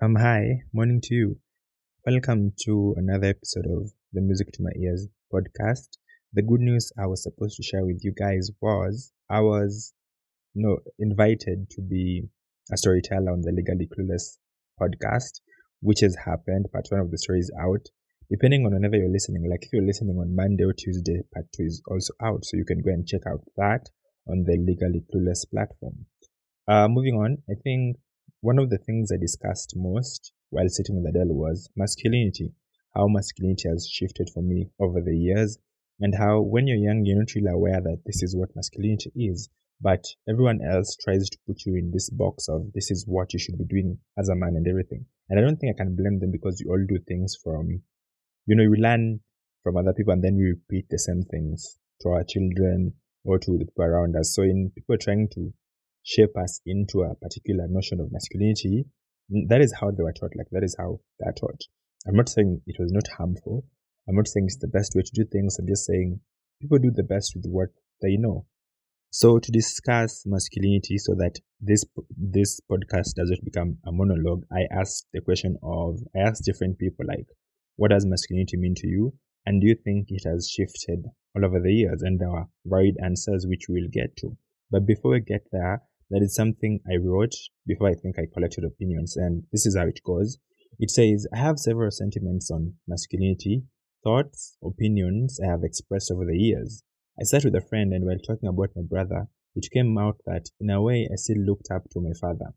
Um, hi, morning to you. Welcome to another episode of the Music to My Ears podcast. The good news I was supposed to share with you guys was I was you know, invited to be a storyteller on the Legally Clueless podcast, which has happened. Part one of the story is out. Depending on whenever you're listening, like if you're listening on Monday or Tuesday, part two is also out. So you can go and check out that on the Legally Clueless platform. Uh, moving on, I think one of the things I discussed most while sitting with Adele was masculinity, how masculinity has shifted for me over the years, and how when you're young, you're not really aware that this is what masculinity is, but everyone else tries to put you in this box of this is what you should be doing as a man and everything. And I don't think I can blame them because we all do things from, you know, we learn from other people and then we repeat the same things to our children or to the people around us. So in people trying to shape us into a particular notion of masculinity, that is how they were taught. Like that is how they're taught. I'm not saying it was not harmful. I'm not saying it's the best way to do things. I'm just saying people do the best with what they know. So to discuss masculinity, so that this this podcast doesn't become a monologue, I asked the question of I asked different people like, what does masculinity mean to you, and do you think it has shifted all over the years? And there are varied answers which we'll get to. But before we get there, that is something I wrote before I think I collected opinions, and this is how it goes. It says, I have several sentiments on masculinity, thoughts, opinions I have expressed over the years. I sat with a friend, and while talking about my brother, it came out that in a way I still looked up to my father.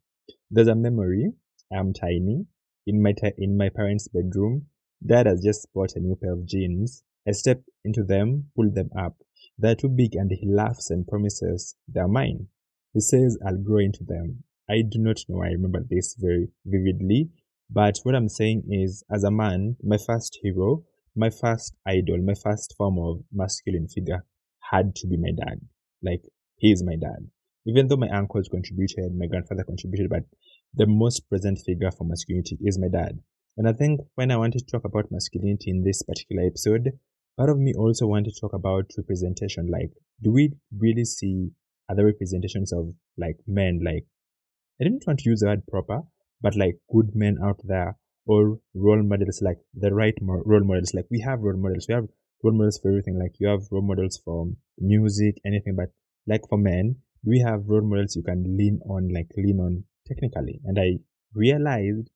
There's a memory. I am tiny. In my, t- in my parents' bedroom, dad has just bought a new pair of jeans. I step into them, pull them up. They're too big, and he laughs and promises they're mine. He says, I'll grow into them. I do not know. I remember this very vividly. But what I'm saying is, as a man, my first hero, my first idol, my first form of masculine figure had to be my dad. Like, he is my dad. Even though my uncles contributed, my grandfather contributed, but the most present figure for masculinity is my dad. And I think when I wanted to talk about masculinity in this particular episode, part of me also wanted to talk about representation. Like, do we really see other representations of like men like i didn't want to use the word proper but like good men out there or role models like the right role models. Like we have role models. We have role models for everything. Like you have role models for music anything but like for men we have role models you can lean on like lean on technically. And i realized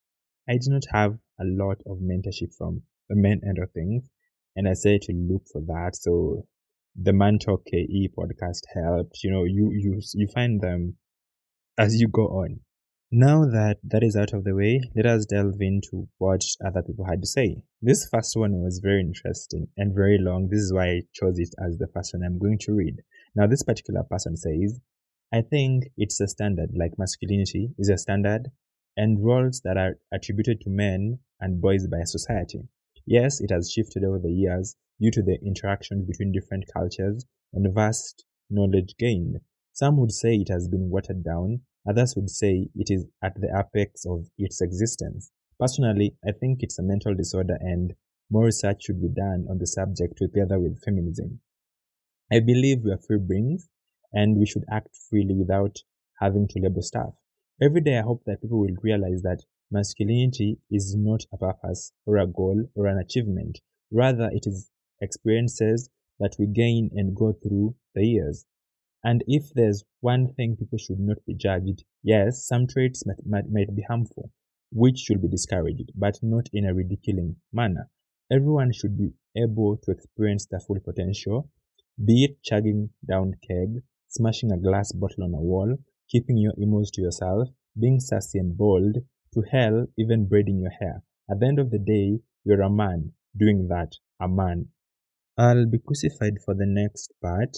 i did not have a lot of mentorship from the men end of things and i said to look for that. So the Talk KE podcast helped. You know, you you you find them as you go on. Now that that is out of the way, let us delve into what other people had to say. This first one was very interesting and very long. This is why I chose it as the first one I'm going to read. Now, this particular person says, I think it's a standard, like masculinity is a standard, and roles that are attributed to men and boys by society. Yes, it has shifted over the years, due to the interactions between different cultures and vast knowledge gained. Some would say it has been watered down, others would say it is at the apex of its existence. Personally, I think it's a mental disorder and more research should be done on the subject together with feminism. I believe we are free beings and we should act freely without having to label stuff. Every day I hope that people will realize that masculinity is not a purpose or a goal or an achievement. Rather, it is experiences that we gain and go through the years. And if there's one thing people should not be judged, yes, some traits might, might, might be harmful, which should be discouraged, but not in a ridiculing manner. Everyone should be able to experience their full potential, be it chugging down keg, smashing a glass bottle on a wall, keeping your emos to yourself, being sassy and bold, to hell, even braiding your hair. At the end of the day, you're a man doing that, a man I'll be crucified for the next part.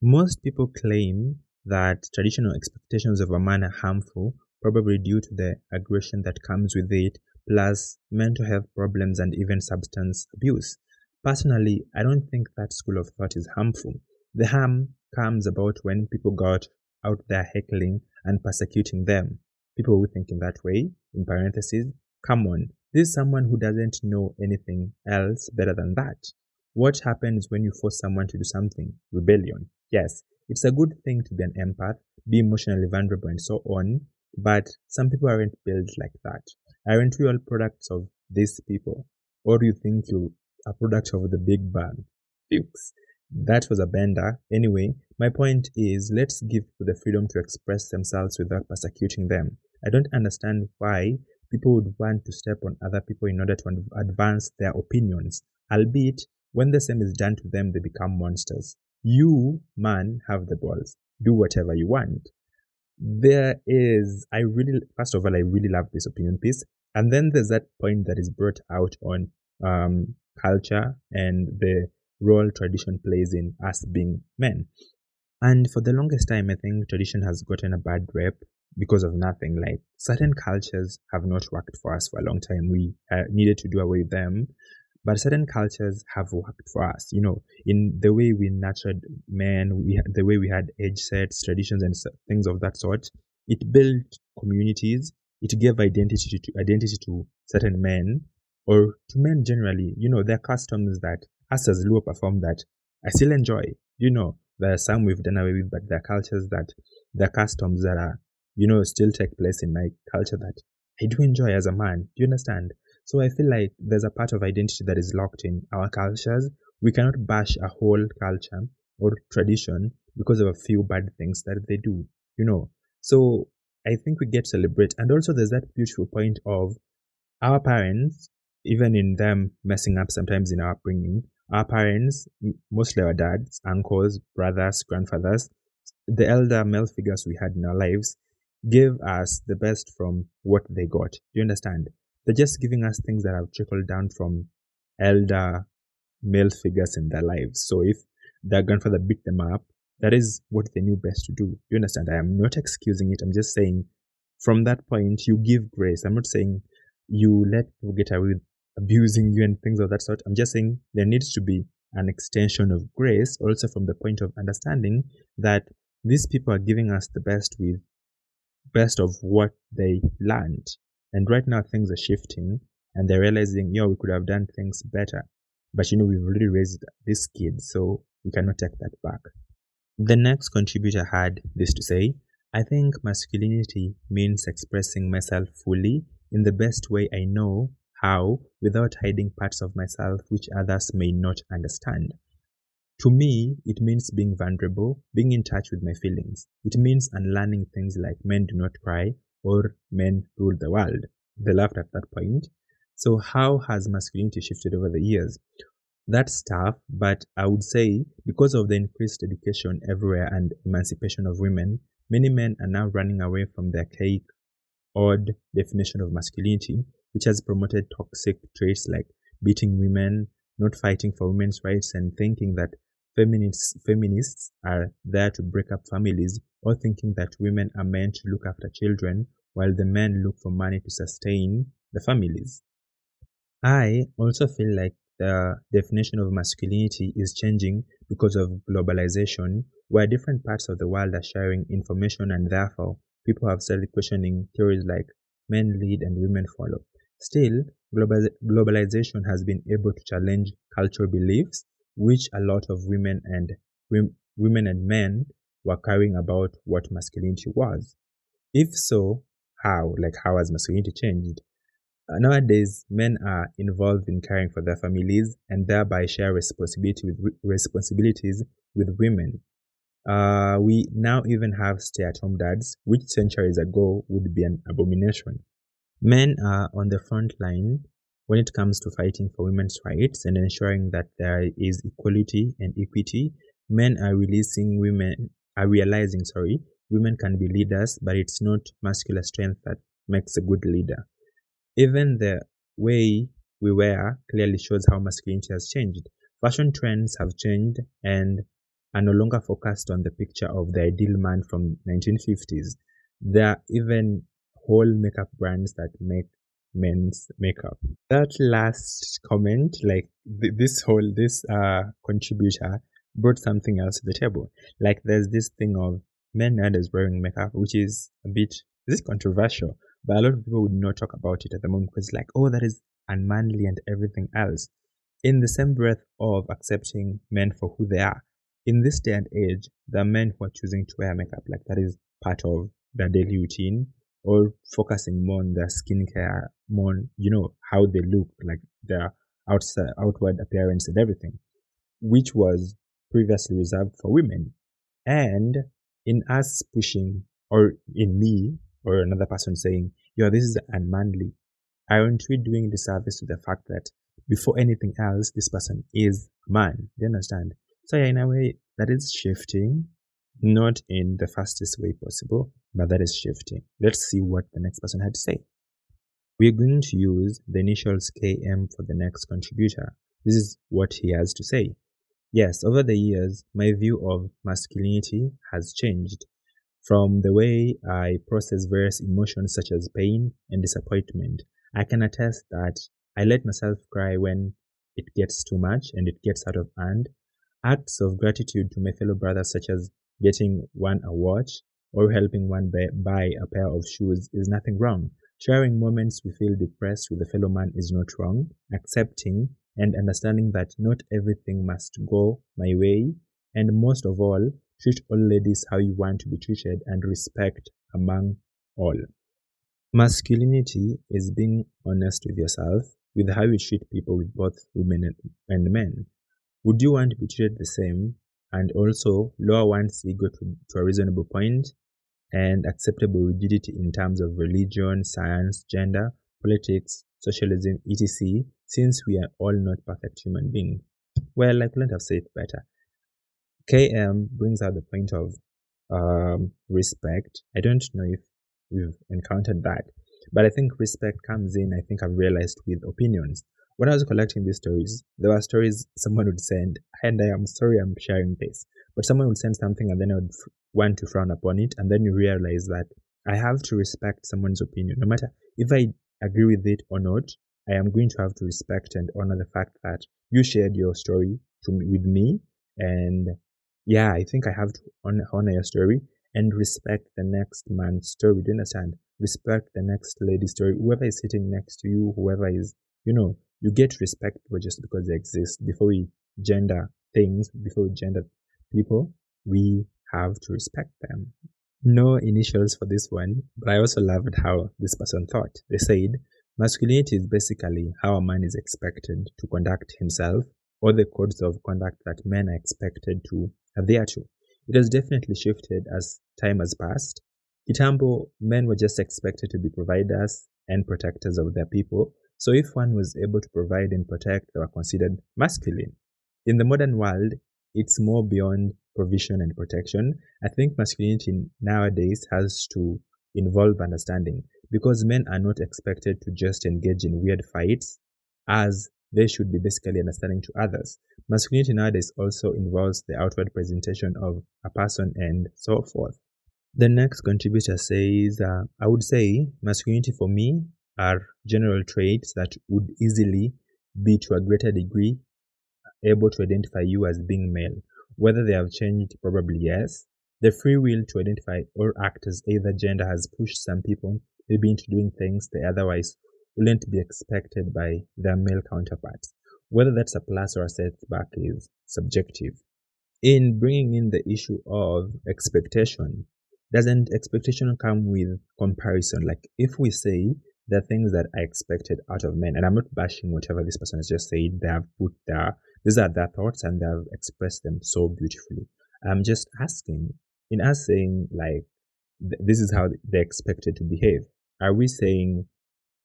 Most people claim that traditional expectations of a man are harmful, probably due to the aggression that comes with it, plus mental health problems and even substance abuse. Personally, I don't think that school of thought is harmful. The harm comes about when people got out there heckling and persecuting them. People who think in that way, in parentheses, come on, this is someone who doesn't know anything else better than that. What happens when you force someone to do something? Rebellion. Yes, it's a good thing to be an empath, be emotionally vulnerable, and so on. But some people aren't built like that. Aren't we all products of these people? Or do you think you are a product of the Big Bang? Fuchs. That was a bender. Anyway, my point is let's give people the freedom to express themselves without persecuting them. I don't understand why people would want to step on other people in order to advance their opinions, albeit when the same is done to them, they become monsters. You, man, have the balls. Do whatever you want. There is, I really, first of all, I really love this opinion piece. And then there's that point that is brought out on um, culture and the role tradition plays in us being men. And for the longest time, I think tradition has gotten a bad rep because of nothing. Like certain cultures have not worked for us for a long time. We uh, needed to do away with them. But certain cultures have worked for us, you know, in the way we nurtured men, we, the way we had age sets, traditions, and things of that sort. It built communities. It gave identity to identity to certain men, or to men generally. You know, there are customs that us as Luo perform that I still enjoy. You know, there are some we've done away with, but there are cultures that, there are customs that are you know, still take place in my culture that I do enjoy as a man. Do you understand? So I feel like there's a part of identity that is locked in our cultures. We cannot bash a whole culture or tradition because of a few bad things that they do, you know. So I think we get celebrate. And also there's that beautiful point of our parents, even in them messing up sometimes in our upbringing, our parents, mostly our dads, uncles, brothers, grandfathers, the elder male figures we had in our lives, give us the best from what they got. Do you understand? They're just giving us things that have trickled down from elder male figures in their lives. So if their grandfather beat them up, that is what they knew best to do. Do you understand? I am not excusing it. I'm just saying from that point, you give grace. I'm not saying you let people get away with abusing you and things of that sort. I'm just saying there needs to be an extension of grace also from the point of understanding that these people are giving us the best with best of what they learned. And right now things are shifting and they're realizing, yo, we could have done things better. But you know, we've already raised these kids, so we cannot take that back. The next contributor had this to say I think masculinity means expressing myself fully in the best way I know how without hiding parts of myself which others may not understand. To me, it means being vulnerable, being in touch with my feelings. It means unlearning things like men do not cry or men rule the world. They laughed at that point. So, how has masculinity shifted over the years? That's tough, but I would say because of the increased education everywhere and emancipation of women, many men are now running away from their archaic, odd definition of masculinity, which has promoted toxic traits like beating women, not fighting for women's rights, and thinking that Feminists, feminists are there to break up families or thinking that women are meant to look after children while the men look for money to sustain the families. I also feel like the definition of masculinity is changing because of globalization, where different parts of the world are sharing information and therefore people have started questioning theories like men lead and women follow. Still, global, globalization has been able to challenge cultural beliefs which a lot of women and women and men were carrying about what masculinity was. If so, how? Like, how has masculinity changed? Uh, nowadays, men are involved in caring for their families and thereby share responsibility with responsibilities with women. Uh, we now even have stay-at-home dads, which centuries ago would be an abomination. Men are on the front line when it comes to fighting for women's rights and ensuring that there is equality and equity, men are releasing women are realizing sorry women can be leaders but it's not muscular strength that makes a good leader. Even the way we wear clearly shows how masculinity has changed. Fashion trends have changed and are no longer focused on the picture of the ideal man from 1950s there are even whole makeup brands that make men's makeup. That last comment, like th- this whole, this uh, contributor brought something else to the table. Like there's this thing of men nowadays wearing makeup, which is a bit, this is controversial, but a lot of people would not talk about it at the moment because like, oh, that is unmanly and everything else. In the same breath of accepting men for who they are, in this day and age, are men who are choosing to wear makeup, like that is part of their daily routine or focusing more on their skincare, more, you know, how they look, like their outside, outward appearance and everything, which was previously reserved for women. And in us pushing, or in me, or another person saying, yo, this is unmanly, aren't we doing disservice to the fact that before anything else, this person is man? Do you understand? So, yeah, in a way, that is shifting, not in the fastest way possible, but that is shifting. Let's see what the next person had to say. We are going to use the initials KM for the next contributor. This is what he has to say. Yes, over the years, my view of masculinity has changed. From the way I process various emotions such as pain and disappointment, I can attest that I let myself cry when it gets too much and it gets out of hand. Acts of gratitude to my fellow brothers, such as getting one a watch or helping one buy a pair of shoes, is nothing wrong. Sharing moments we feel depressed with a fellow man is not wrong. Accepting and understanding that not everything must go my way, and most of all, treat all ladies how you want to be treated and respect among all. Masculinity is being honest with yourself, with how you treat people with both women and men. Would you want to be treated the same and also lower one's ego to, to a reasonable point and acceptable rigidity in terms of religion, science, gender, politics, socialism, etc., since we are all not perfect human beings? Well, I couldn't have said it better. KM brings out the point of um, respect. I don't know if we've encountered that, but I think respect comes in, I think I've realized, with opinions. When I was collecting these stories, there were stories someone would send, and I am sorry I'm sharing this, but someone would send something and then I would want to frown upon it, and then you realize that I have to respect someone's opinion, no matter if I agree with it or not. I am going to have to respect and honor the fact that you shared your story to me, with me, and yeah, I think I have to honor, honor your story and respect the next man's story. Do you understand? Respect the next lady story. Whoever is sitting next to you, whoever is, you know, you get respect for just because they exist. Before we gender things, before we gender people, we have to respect them. No initials for this one, but I also loved how this person thought. They said, masculinity is basically how a man is expected to conduct himself or the codes of conduct that men are expected to adhere to. It has definitely shifted as time has passed. Kitambo, men were just expected to be providers and protectors of their people, so if one was able to provide and protect, they were considered masculine. In the modern world, it's more beyond provision and protection. I think masculinity nowadays has to involve understanding because men are not expected to just engage in weird fights as they should be basically understanding to others. Masculinity nowadays also involves the outward presentation of a person and so forth. The next contributor says, uh, I would say masculinity for me are general traits that would easily be to a greater degree able to identify you as being male. Whether they have changed, probably yes. The free will to identify or act as either gender has pushed some people maybe into doing things they otherwise wouldn't be expected by their male counterparts. Whether that's a plus or a setback is subjective. In bringing in the issue of expectation, doesn't expectation come with comparison? Like if we say the things that I expected out of men. And I'm not bashing whatever this person has just said. They have put their, these are their thoughts and they have expressed them so beautifully. I'm just asking, in us saying like, th- this is how they expected to behave, are we saying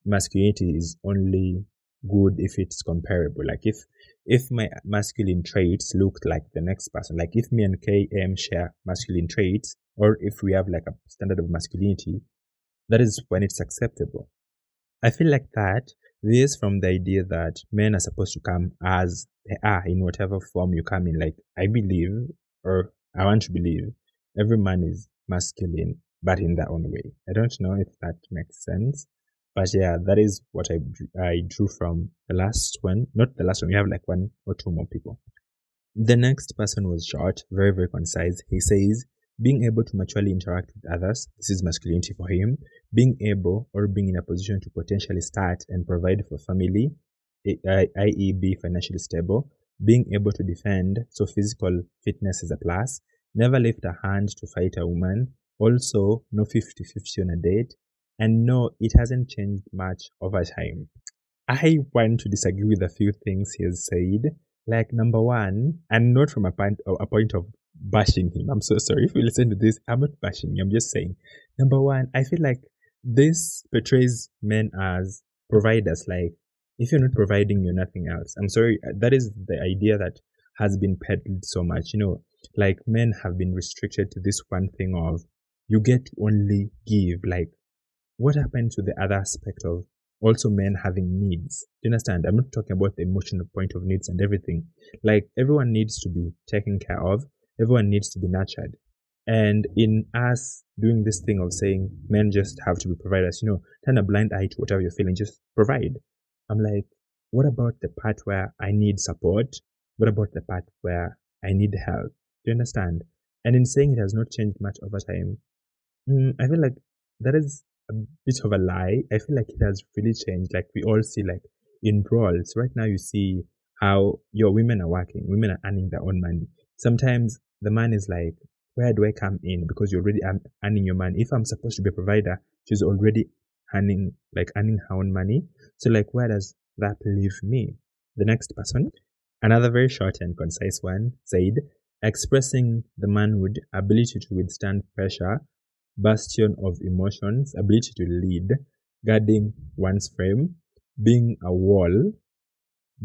masculinity is only good if it's comparable? Like if, if my masculine traits looked like the next person, like if me and KM share masculine traits, or if we have like a standard of masculinity, that is when it's acceptable. I feel like that this from the idea that men are supposed to come as they are in whatever form you come in. Like I believe, or I want to believe, every man is masculine, but in their own way. I don't know if that makes sense, but yeah, that is what I I drew from the last one. Not the last one. We have like one or two more people. The next person was short, very very concise. He says being able to maturely interact with others, this is masculinity for him, being able or being in a position to potentially start and provide for family, i.e., be financially stable, being able to defend, so physical fitness is a plus, never lift a hand to fight a woman, also no 50 50 on a date, And no, it hasn't changed much over time. I want to disagree with a few things he has said. Like number one, and not from a point, a point of bashing him. I'm so sorry if you listen to this. I'm not bashing. I'm just saying. Number one, I feel like this portrays men as providers. Like if you're not providing, you're nothing else. I'm sorry. That is the idea that has been peddled so much. You know, like men have been restricted to this one thing of you get to only give. Like what happened to the other aspect of also men having needs. Do you understand? I'm not talking about the emotional point of needs and everything. Like everyone needs to be taken care of. Everyone needs to be nurtured. And in us doing this thing of saying men just have to be providers, you know, turn a blind eye to whatever you're feeling, just provide. I'm like, what about the part where I need support? What about the part where I need help? Do you understand? And in saying it has not changed much over time, mm, I feel like that is a bit of a lie. I feel like it has really changed. Like we all see, like in roles right now, you see how your women are working. Women are earning their own money. Sometimes the man is like, where do I come in? Because you're already earning your money. If I'm supposed to be a provider, she's already earning, like earning her own money. So like, where does that leave me? The next person, another very short and concise one, said, expressing the manhood ability to withstand pressure bastion of emotions, ability to lead, guarding one's frame, being a wall,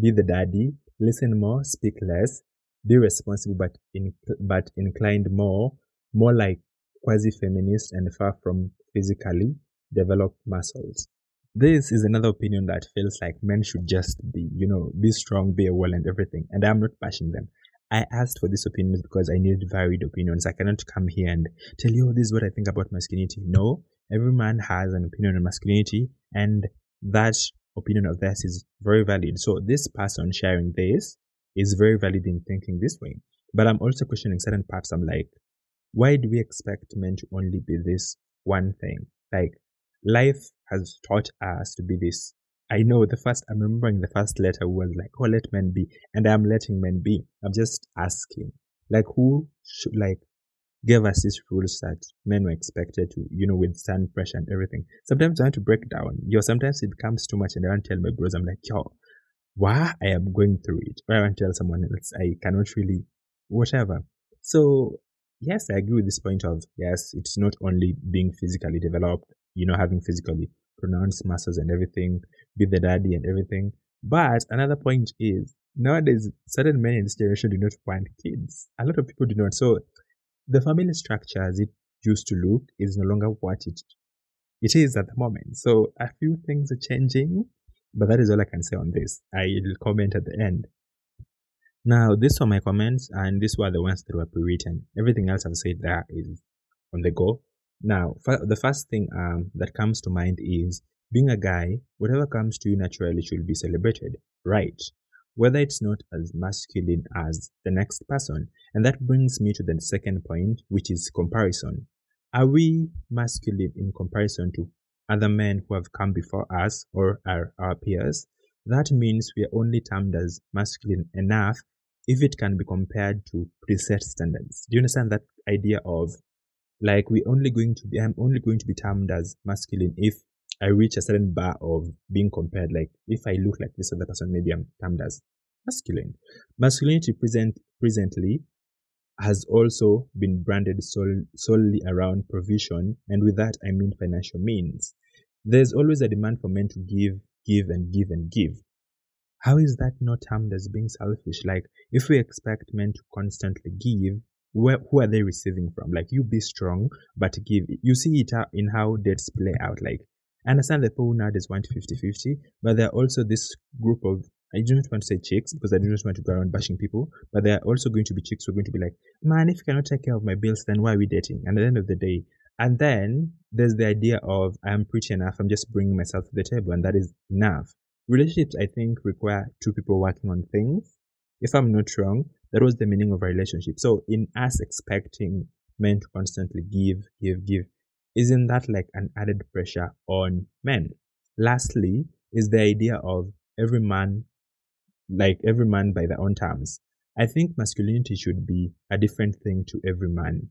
be the daddy, listen more, speak less, be responsible but in, but inclined more, more like quasi-feminist and far from physically developed muscles. This is another opinion that feels like men should just be, you know, be strong, be a wall and everything. And I'm not bashing them. I asked for this opinion because I needed varied opinions. I cannot come here and tell you, oh, this is what I think about masculinity. No, every man has an opinion on masculinity, and that opinion of theirs is very valid. So this person sharing this is very valid in thinking this way. But I'm also questioning certain parts. I'm like, why do we expect men to only be this one thing? Like, life has taught us to be this I know the first, I'm remembering the first letter was like, oh, let men be. And I'm letting men be. I'm just asking, like, who should, like, give us these rules that men were expected to, you know, withstand pressure and everything. Sometimes I want to break down. Yo, sometimes it becomes too much and I want to tell my bros, I'm like, yo, why I am going through it. Or I want to tell someone else, I cannot really, whatever. So, yes, I agree with this point of, yes, it's not only being physically developed, you know, having physically pronounced muscles and everything, be the daddy and everything. But another point is nowadays certain men in this generation do not want kids. A lot of people do not. So the family structure as it used to look is no longer what it it is at the moment. So a few things are changing, but that is all I can say on this. I'll comment at the end. Now, these were my comments, and these were the ones that were pre-written. Everything else I've said there is on the go. Now, the first thing um, that comes to mind is being a guy, whatever comes to you naturally should be celebrated, right? Whether it's not as masculine as the next person. And that brings me to the second point, which is comparison. Are we masculine in comparison to other men who have come before us or are our peers? That means we are only termed as masculine enough if it can be compared to preset standards. Do you understand that idea of like we only going to be, I'm only going to be termed as masculine if I reach a certain bar of being compared. Like if I look like this other person, maybe I'm termed as masculine. Masculinity present presently has also been branded sol- solely around provision, and with that I mean financial means. There's always a demand for men to give, give, and give and give. How is that not termed as being selfish? Like, if we expect men to constantly give, where who are they receiving from like you be strong but give you see it uh, in how dates play out like I understand that people nowadays want 50 50 but there are also this group of I do not want to say chicks because I do not want to go around bashing people, but there are also going to be chicks who are going to be like, man, if you cannot take care of my bills, then why are we dating? And at the end of the day, and then there's the idea of I am pretty enough, I'm just bringing myself to the table, and that is enough. Relationships, I think, require two people working on things. If I'm not wrong, that was the meaning of a relationship. So in us expecting men to constantly give, give, give, isn't that like an added pressure on men? Lastly, is the idea of every man, like every man by their own terms. I think masculinity should be a different thing to every man.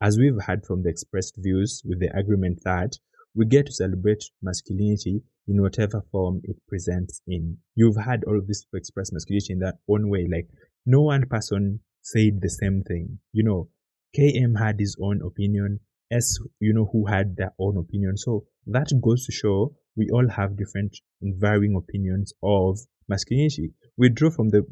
As we've heard from the expressed views with the agreement that we get to celebrate masculinity in whatever form it presents in. You've had all of this express masculinity in their own way. Like no one person said the same thing. You know, KM had his own opinion. S, you know, who had their own opinion. So that goes to show we all have different and varying opinions of masculinity. We draw from the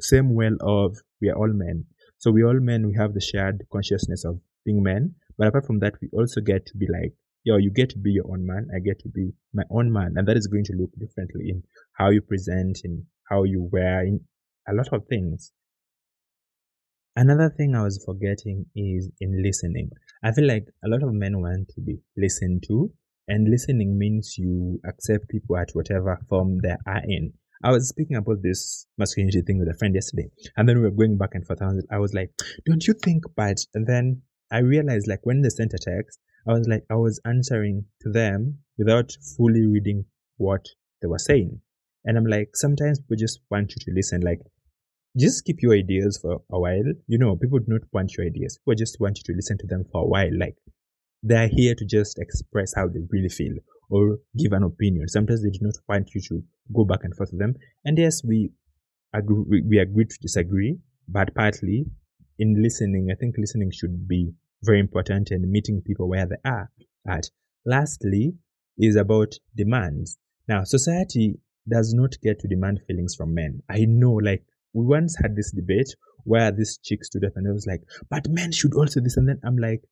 same well of we are all men. So we all men, we have the shared consciousness of being men. But apart from that, we also get to be like, yo, you get to be your own man. I get to be my own man. And that is going to look differently in how you present, in how you wear, in a lot of things. Another thing I was forgetting is in listening. I feel like a lot of men want to be listened to, and listening means you accept people at whatever form they are in. I was speaking about this masculinity thing with a friend yesterday, and then we were going back and forth. And I was like, "Don't you think?" But and then I realized, like, when they sent a text, I was like, I was answering to them without fully reading what they were saying, and I'm like, sometimes people just want you to listen, like just keep your ideas for a while. You know, people do not want your ideas. People just want you to listen to them for a while. Like they're here to just express how they really feel or give an opinion. Sometimes they do not want you to go back and forth with them. And yes, we agree, we agree to disagree, but partly in listening, I think listening should be very important and meeting people where they are at. Lastly, is about demands. Now, society does not get to demand feelings from men. I know, like, we once had this debate where this chick stood up and I was like, but men should also this. And then I'm like,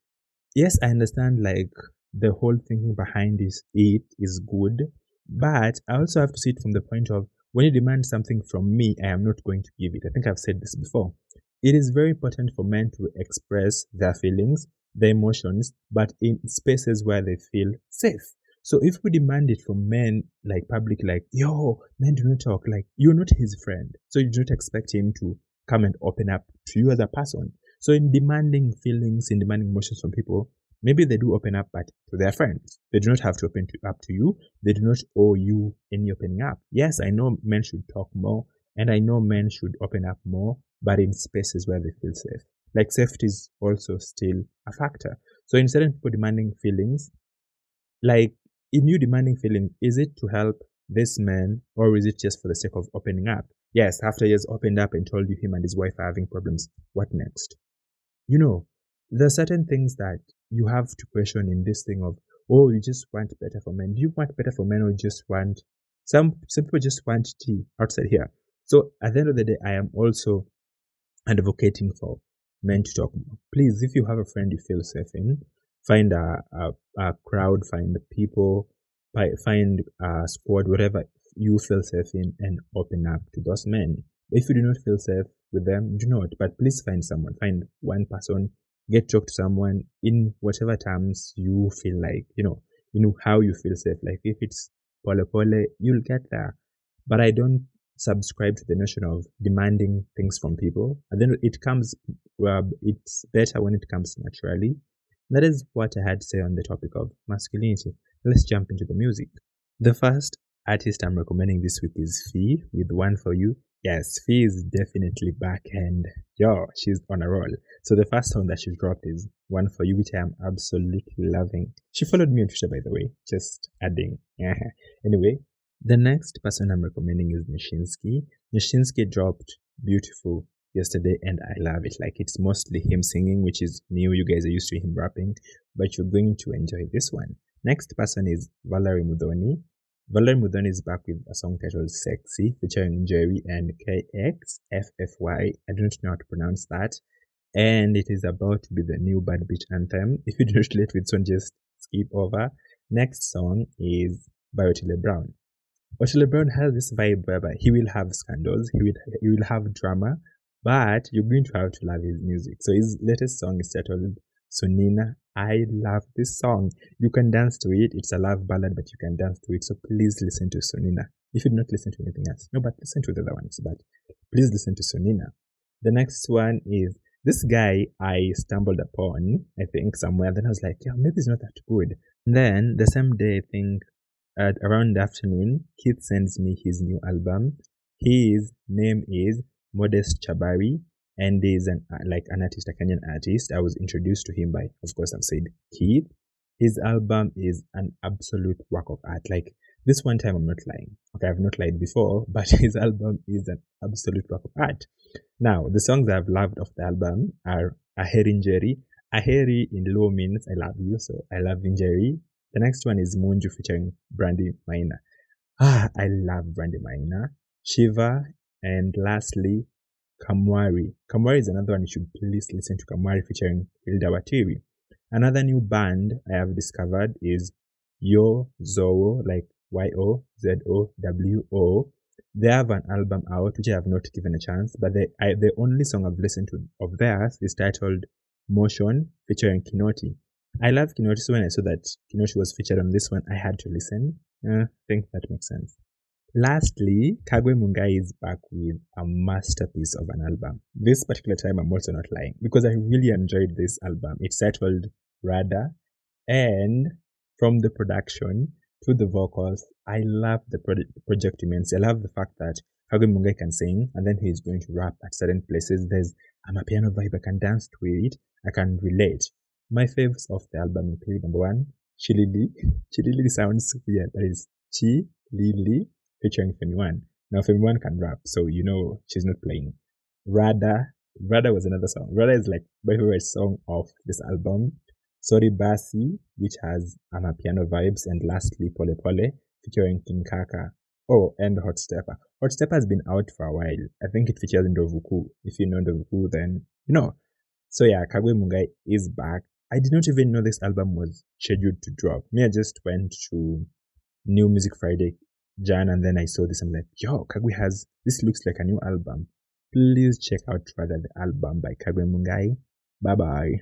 yes, I understand like the whole thinking behind this it is good. But I also have to see it from the point of when you demand something from me, I am not going to give it. I think I've said this before. It is very important for men to express their feelings, their emotions, but in spaces where they feel safe. So if we demand it from men, like public, like, yo, men do not talk, like, you're not his friend. So you don't expect him to come and open up to you as a person. So in demanding feelings, in demanding emotions from people, maybe they do open up, but to their friends. They do not have to open to, up to you. They do not owe you any opening up. Yes, I know men should talk more, and I know men should open up more, but in spaces where they feel safe. Like safety is also still a factor. So instead of people demanding feelings, like in you demanding feeling, is it to help this man or is it just for the sake of opening up? Yes, after he has opened up and told you him and his wife are having problems, what next? You know, there are certain things that you have to question in this thing of, oh, you just want better for men. Do you want better for men or just want some some people just want tea outside here? So at the end of the day, I am also advocating for men to talk more. Please, if you have a friend you feel safe in, find a, a, a crowd, find people, find a squad, whatever you feel safe in, and open up to those men. If you do not feel safe with them, do not. But please find someone. Find one person. Get talk to someone in whatever terms you feel like. You know, you know how you feel safe. Like if it's pole pole, you'll get there. But I don't subscribe to the notion of demanding things from people. And then it comes. Well, it's better when it comes naturally that is what I had to say on the topic of masculinity. Let's jump into the music. The first artist I'm recommending this week is Fee with One For You. Yes, Fee is definitely back and yo, she's on a roll. So the first song that she dropped is One For You, which I am absolutely loving. She followed me on Twitter, by the way, just adding. anyway, the next person I'm recommending is Nyashinski. Nyashinski dropped Beautiful yesterday and I love it. Like it's mostly him singing, which is new. You guys are used to him rapping, but you're going to enjoy this one. Next person is Valerie Muthoni. Valerie Muthoni is back with a song titled Sexy featuring Jerry and KXFFY. I don't know how to pronounce that. And it is about to be the new Bad Bitch anthem. If you don't relate with song, just skip over. Next song is by Otile Brown. Otile Brown has this vibe whereby he will have scandals, he will he will have drama, but you're going to have to love his music. So his latest song is titled Sonina. I love this song. You can dance to it. It's a love ballad, but you can dance to it. So please listen to Sonina. If you do not listen to anything else, no, but listen to the other ones. But please listen to Sonina. The next one is this guy I stumbled upon, I think, somewhere. Then I was like, yeah, maybe it's not that good. And then the same day, I think, at around the afternoon, Keith sends me his new album. His name is Modest Chabari, and is an uh, like an artist, a Kenyan artist. I was introduced to him by, of course, I've said Keith. his album is an absolute work of art. Like this one time, I'm not lying. Okay, I've not lied before, but his album is an absolute work of art. Now, the songs I've loved of the album are Aheri Njeri. Aheri in Luo means I love you, so I love Njeri. The next one is Munju featuring Brandy Maina. Ah, I love Brandy Maina. Shiva, and lastly, Kamwari. Kamwari is another one you should please listen to Kamwari featuring Hilda Watiri. Another new band I have discovered is Yo Zowo, like Y O Z O W O. They have an album out which I have not given a chance, but the I, the only song I've listened to of theirs is titled Motion featuring Kinoti. I love Kinoti, so when I saw that Kinoti was featured on this one, I had to listen. Uh, I think that makes sense. Lastly, Kagwe Mungai is back with a masterpiece of an album. This particular time, I'm also not lying because I really enjoyed this album. It's titled Rada, and from the production to the vocals, I love the project immensely. I love the fact that Kagwe Mungai can sing and then he's going to rap at certain places. There's Amapiano vibe, I can dance to it, I can relate. My favorites of the album include number one, Chilili. Chilili sounds weird, that is Chi Lili featuring Femi One. Now Femi One can rap, so you know she's not playing. Rada, Rada was another song. Rada is like my favorite song of this album. Sorry Basi, which has Amapiano vibes, and lastly Pole Pole featuring King Kaka. Oh, and Hot Stepper. Hot Stepper has been out for a while. I think it features Ndovu Kuu. If you know Ndovu Kuu, then you know. So yeah, Kagwe Mungai is back. I did not even know this album was scheduled to drop. Me, I just went to New Music Friday Jan, and then I saw this. I'm like, yo, Kagwe has this looks like a new album. Please check out rather the album by Kagwe Mungai. Bye bye.